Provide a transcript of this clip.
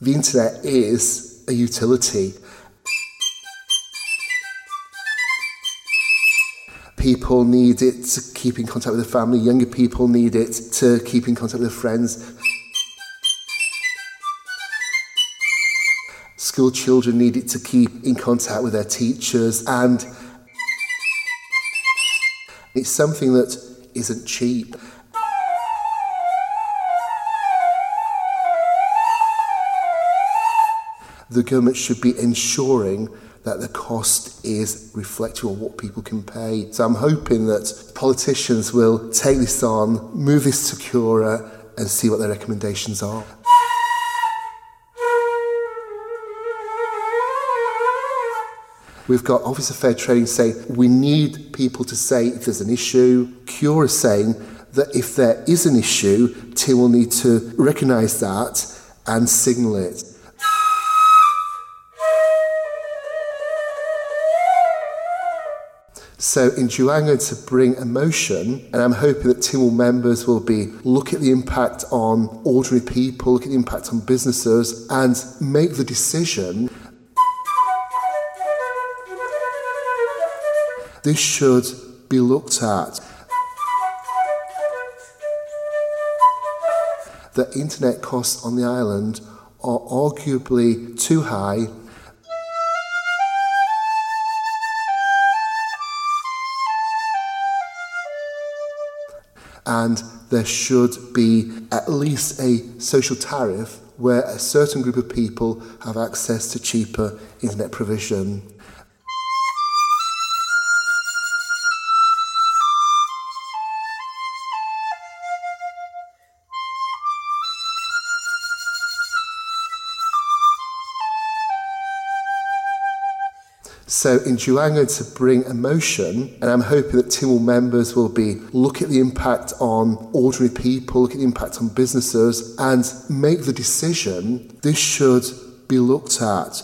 The internet is a utility. People need it to keep in contact with their family, younger people need it to keep in contact with their friends. School children need it to keep in contact with their teachers, and it's something that isn't cheap. The government should be ensuring that the cost is reflective of what people can pay. So I'm hoping that politicians will take this on, move this to Cura, and see what their recommendations are. We've got Office of Fair Trading saying we need people to say if there's an issue. Cura saying that if there is an issue, Tynwald need to recognise that and signal it. So in Duango to bring emotion, and I'm hoping that Tynwald members will be look at the impact on ordinary people, look at the impact on businesses, and make the decision. This should be looked at. The internet costs on the island are arguably too high and there should be at least a social tariff where a certain group of people have access to cheaper internet provision. So in Duango to bring emotion, and I'm hoping that Tynwald members will be look at the impact on ordinary people, look at the impact on businesses, and make the decision. This should be looked at